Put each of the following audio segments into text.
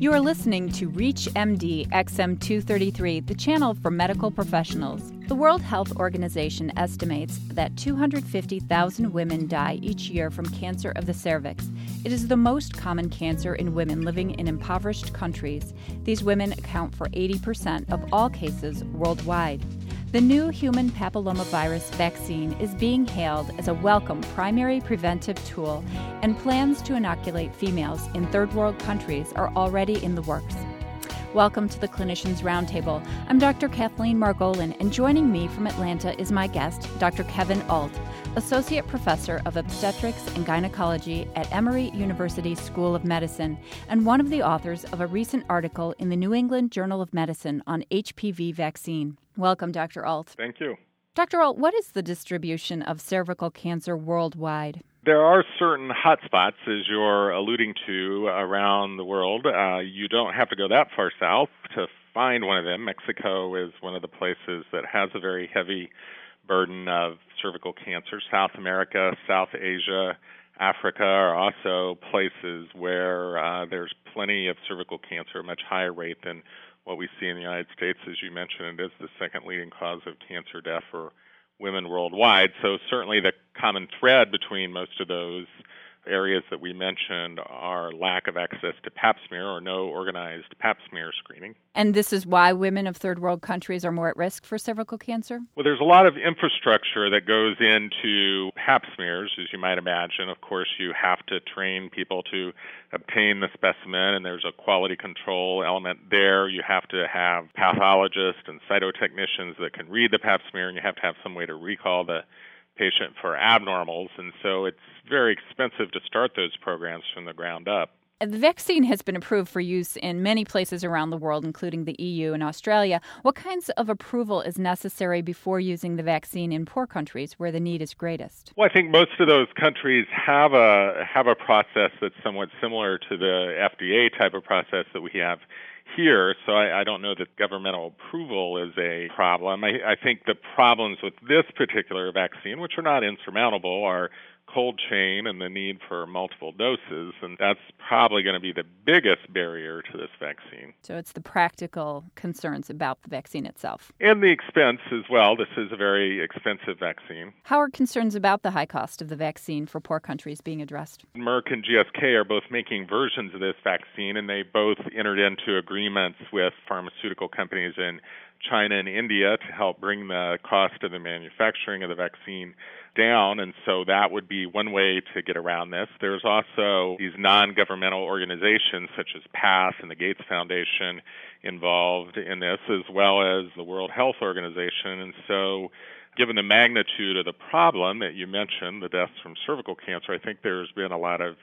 You are listening to ReachMD XM233, the channel for medical professionals. The World Health Organization estimates that 250,000 women die each year from cancer of the cervix. It is the most common cancer in women living in impoverished countries. These women account for 80% of all cases worldwide. The new human papillomavirus vaccine is being hailed as a welcome primary preventive tool, and plans to inoculate females in third world countries are already in the works. Welcome to the Clinicians Roundtable. I'm Dr. Kathleen Margolin, and joining me from Atlanta is my guest, Dr. Kevin Ault, Associate Professor of Obstetrics and Gynecology at Emory University School of Medicine, and one of the authors of a recent article in the New England Journal of Medicine on HPV vaccine. Welcome, Dr. Ault. Thank you. Dr. Ault, what is the distribution of cervical cancer worldwide? There are certain hotspots, as you're alluding to, around the world. Uh, you don't have to go that far south to find one of them. Mexico is one of the places that has a very heavy burden of cervical cancer. South America, South Asia, Africa are also places where uh, there's plenty of cervical cancer, a much higher rate than what we see in the United States, as you mentioned, it is the second leading cause of cancer death for women worldwide. So certainly the common thread between most of those areas that we mentioned are lack of access to pap smear or no organized pap smear screening. And this is why women of third world countries are more at risk for cervical cancer? Well, there's a lot of infrastructure that goes into pap smears, as you might imagine. Of course, you have to train people to obtain the specimen, and there's a quality control element there. You have to have pathologists and cytotechnicians that can read the pap smear, and you have to have some way to recall the patient for abnormals, and so it's very expensive to start those programs from the ground up. The vaccine has been approved for use in many places around the world, including the EU and Australia. What kinds of approval is necessary before using the vaccine in poor countries where the need is greatest? Well, I think most of those countries have a have a process that's somewhat similar to the FDA type of process that we have here, so I, I don't know that governmental approval is a problem. I, I think the problems with this particular vaccine, which are not insurmountable, are cold chain and the need for multiple doses, and that's probably going to be the biggest barrier to this vaccine. So it's the practical concerns about the vaccine itself. And the expense as well. This is a very expensive vaccine. How are concerns about the high cost of the vaccine for poor countries being addressed? Merck and GSK are both making versions of this vaccine, and they both entered into agreements with pharmaceutical companies in China and India to help bring the cost of the manufacturing of the vaccine down. And so that would be one way to get around this. There's also these non governmental organizations such as PATH and the Gates Foundation involved in this, as well as the World Health Organization. And so given the magnitude of the problem that you mentioned, the deaths from cervical cancer, I think there's been a lot of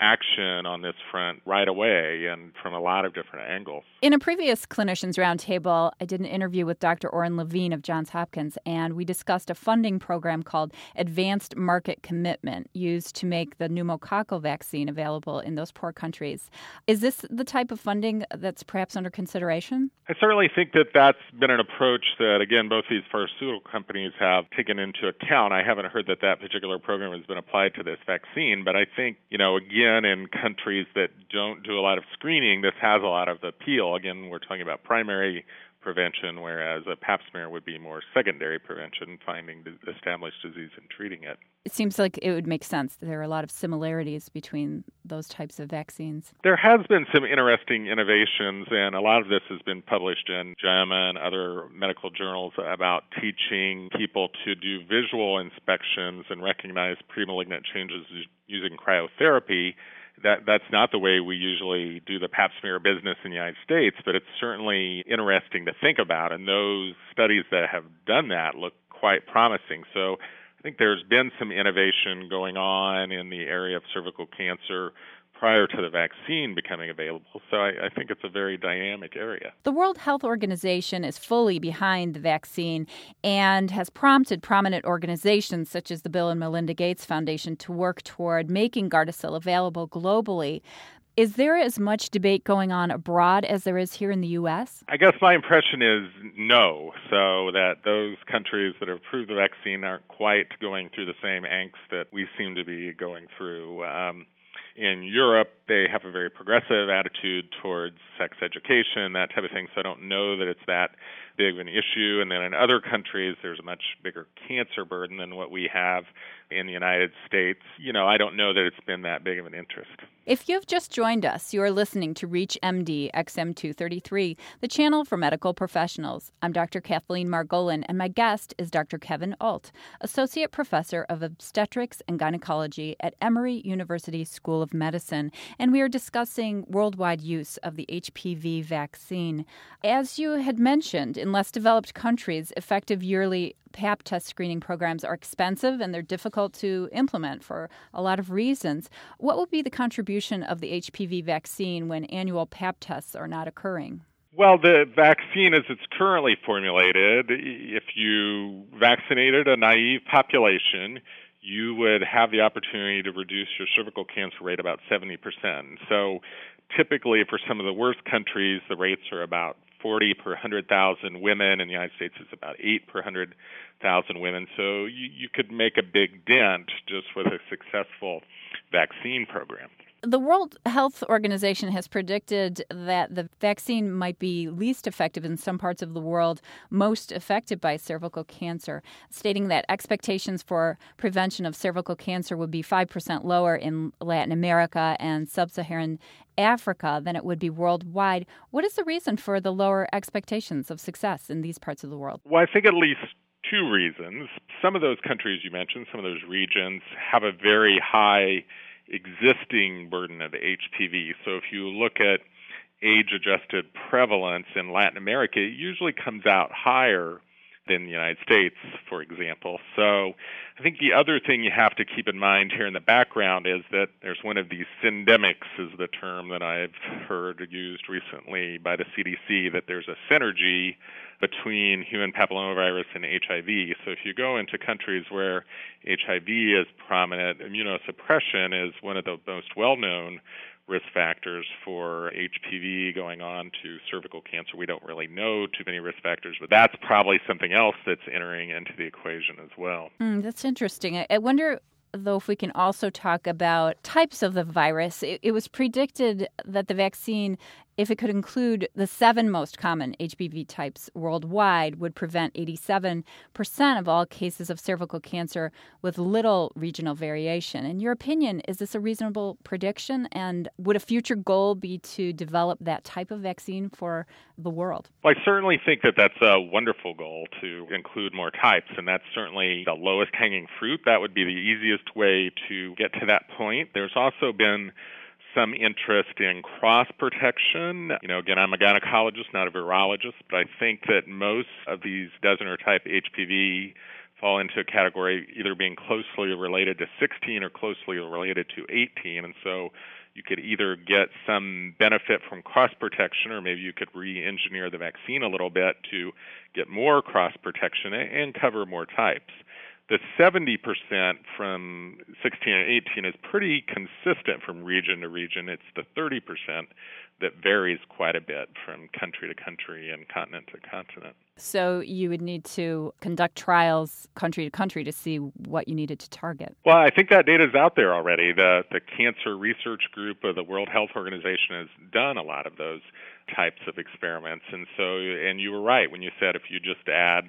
action on this front right away and from a lot of different angles. In a previous Clinicians Roundtable, I did an interview with Dr. Orin Levine of Johns Hopkins, and we discussed a funding program called Advanced Market Commitment used to make the pneumococcal vaccine available in those poor countries. Is this the type of funding that's perhaps under consideration? I certainly think that that's been an approach that, again, both these pharmaceutical companies have taken into account. I haven't heard that that particular program has been applied to this vaccine, but I think, you know, again, in countries that don't do a lot of screening, this has a lot of appeal. Again, we're talking about primary prevention, whereas a pap smear would be more secondary prevention, finding the established disease and treating it. It seems like it would make sense. There are a lot of similarities between those types of vaccines. There has been some interesting innovations, and a lot of this has been published in JAMA and other medical journals about teaching people to do visual inspections and recognize premalignant changes using cryotherapy that that's not the way we usually do the pap smear business in the United States, but it's certainly interesting to think about. And those studies that have done that look quite promising. So I think there's been some innovation going on in the area of cervical cancer prior to the vaccine becoming available. So I, I, think it's a very dynamic area. The World Health Organization is fully behind the vaccine and has prompted prominent organizations such as the Bill and Melinda Gates Foundation to work toward making Gardasil available globally. Is there as much debate going on abroad as there is here in the U.S.? I guess my impression is no. So that those countries that have approved the vaccine aren't quite going through the same angst that we seem to be going through. Um, in Europe, they have a very progressive attitude towards sex education, that type of thing. So I don't know that it's that big of an issue. And then in other countries, there's a much bigger cancer burden than what we have in the United States. You know, I don't know that it's been that big of an interest. If you've just joined us, you are listening to Reach MD XM233, the channel for medical professionals. I'm Dr. Kathleen Margolin, and my guest is Dr. Kevin Ault, Associate Professor of Obstetrics and Gynecology at Emory University School of Medicine, and we are discussing worldwide use of the HPV vaccine. As you had mentioned, in less developed countries, effective yearly Pap test screening programs are expensive and they're difficult to implement for a lot of reasons. What will be the contribution of the HPV vaccine when annual Pap tests are not occurring? Well, the vaccine as it's currently formulated, if you vaccinated a naive population, you would have the opportunity to reduce your cervical cancer rate about 70%. So typically for some of the worst countries, the rates are about 40 per 100,000 women. In the United States, it's about 8 per 100,000 women. So you, you could make a big dent just with a successful vaccine program. The World Health Organization has predicted that the vaccine might be least effective in some parts of the world most affected by cervical cancer, stating that expectations for prevention of cervical cancer would be 5% lower in Latin America and sub Saharan Africa than it would be worldwide. What is the reason for the lower expectations of success in these parts of the world? Well, I think at least two reasons. Some of those countries you mentioned, some of those regions, have a very high existing burden of HPV. So if you look at age adjusted prevalence in Latin America, it usually comes out higher than the United States, for example. So I think the other thing you have to keep in mind here in the background is that there's one of these syndemics, is the term that I've heard used recently by the CDC, that there's a synergy between human papillomavirus and HIV. So if you go into countries where HIV is prominent, immunosuppression is one of the most well known risk factors for HPV going on to cervical cancer. We don't really know too many risk factors, but that's probably something else that's entering into the equation as well. Mm, that's interesting. I wonder though, if we can also talk about types of the virus, it, it, was predicted that the vaccine if it could include the seven most common HPV types worldwide, would prevent 87% of all cases of cervical cancer with little regional variation. In your opinion, is this a reasonable prediction? And would a future goal be to develop that type of vaccine for the world? Well, I certainly think that that's a wonderful goal to include more types, and that's certainly the lowest hanging fruit. That would be the easiest way to get to that point. There's also been some interest in cross protection. You know, again, I'm a gynecologist, not a virologist, but I think that most of these dozen or type HPV fall into a category either being closely related to 16 or closely related to 18. And so you could either get some benefit from cross protection or maybe you could re engineer the vaccine a little bit to get more cross protection and cover more types the 70% from 16 and 18 is pretty consistent from region to region. It's the 30% that varies quite a bit from country to country and continent to continent. So you would need to conduct trials country to country to see what you needed to target. Well, I think that data is out there already. The the Cancer Research Group of the World Health Organization has done a lot of those types of experiments. And so and you were right when you said if you just add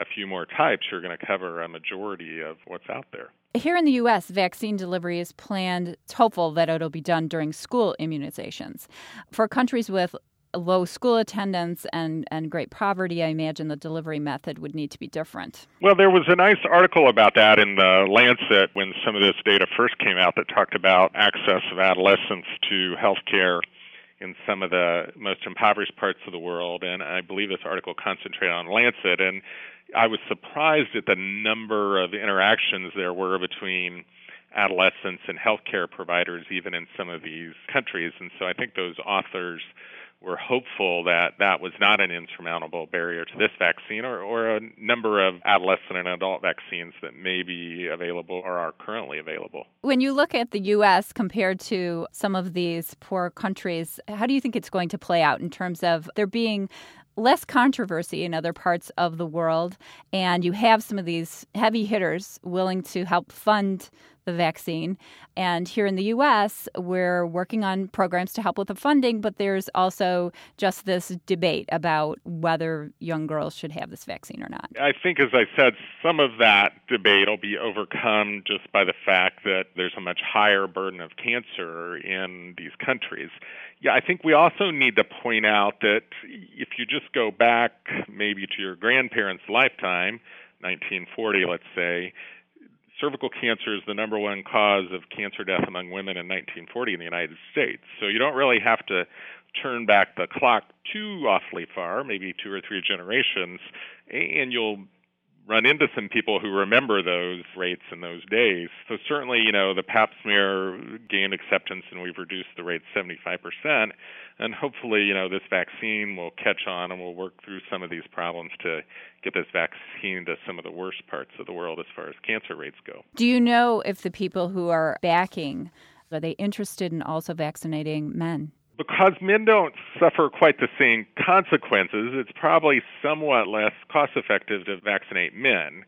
a few more types, you're going to cover a majority of what's out there. Here in the U.S., vaccine delivery is planned. It's hopeful that it'll be done during school immunizations. For countries with low school attendance and, and great poverty, I imagine the delivery method would need to be different. Well, there was a nice article about that in the Lancet when some of this data first came out that talked about access of adolescents to health care in some of the most impoverished parts of the world. And I believe this article concentrated on Lancet. And I was surprised at the number of interactions there were between adolescents and healthcare providers, even in some of these countries. And so I think those authors were hopeful that that was not an insurmountable barrier to this vaccine or, or a number of adolescent and adult vaccines that may be available or are currently available. When you look at the U.S. compared to some of these poor countries, how do you think it's going to play out in terms of there being less controversy in other parts of the world, and you have some of these heavy hitters willing to help fund the vaccine. And here in the U.S., we're working on programs to help with the funding, but there's also just this debate about whether young girls should have this vaccine or not. I think, as I said, some of that debate will be overcome just by the fact that there's a much higher burden of cancer in these countries. Yeah, I think we also need to point out that if you just go back maybe to your grandparents' lifetime, 1940, let's say, cervical cancer is the number one cause of cancer death among women in 1940 in the United States. So you don't really have to turn back the clock too awfully far, maybe two or three generations, and you'll run into some people who remember those rates in those days. So certainly, you know, the pap smear gained acceptance and we've reduced the rate 75%. And hopefully, you know, this vaccine will catch on and we'll work through some of these problems to get this vaccine to some of the worst parts of the world as far as cancer rates go. Do you know if the people who are backing are they interested in also vaccinating men? Because men don't suffer quite the same consequences, it's probably somewhat less cost effective to vaccinate men.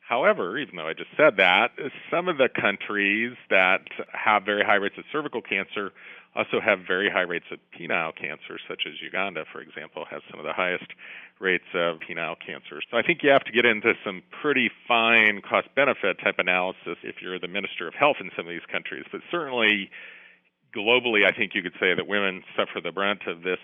However, even though I just said that, some of the countries that have very high rates of cervical cancer also have very high rates of penile cancer, such as Uganda, for example, has some of the highest rates of penile cancer. So I think you have to get into some pretty fine cost benefit type analysis if you're the Minister of Health in some of these countries. But certainly, globally, I think you could say that women suffer the brunt of this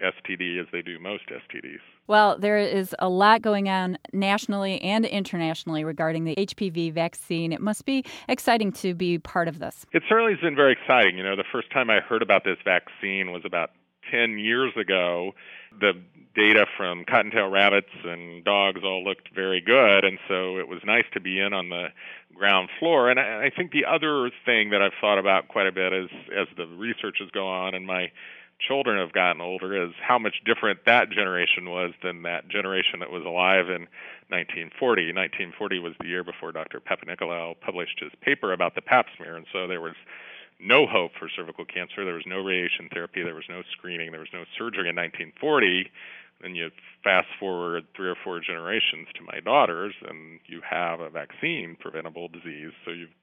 STD as they do most STDs. Well, there is a lot going on nationally and internationally regarding the HPV vaccine. It must be exciting to be part of this. It certainly has been very exciting. You know, the first time I heard about this vaccine was about 10 years ago. The data from cottontail rabbits and dogs all looked very good, and so it was nice to be in on the ground floor. And I, I think the other thing that I've thought about quite a bit is as the research has gone on and my children have gotten older is how much different that generation was than that generation that was alive in 1940. 1940 was the year before Dr. Papanicolaou published his paper about the pap smear, and so there was no hope for cervical cancer. There was no radiation therapy. There was no screening. There was no surgery in 1940. Then you fast forward three or four generations to my daughters, and you have a vaccine preventable disease. So you've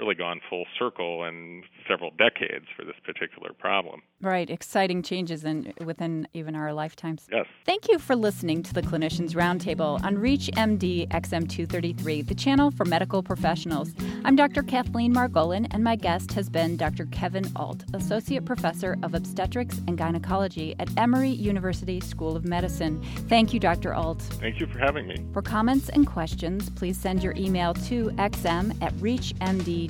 really gone full circle in several decades for this particular problem. Right, exciting changes in within even our lifetimes. Yes. Thank you for listening to the Clinicians Roundtable on ReachMD XM233, the channel for medical professionals. I'm Dr. Kathleen Margolin, and my guest has been Dr. Kevin Ault, Associate Professor of Obstetrics and Gynecology at Emory University School of Medicine. Thank you, Dr. Ault. Thank you for having me. For comments and questions, please send your email to xm at reachmd.com.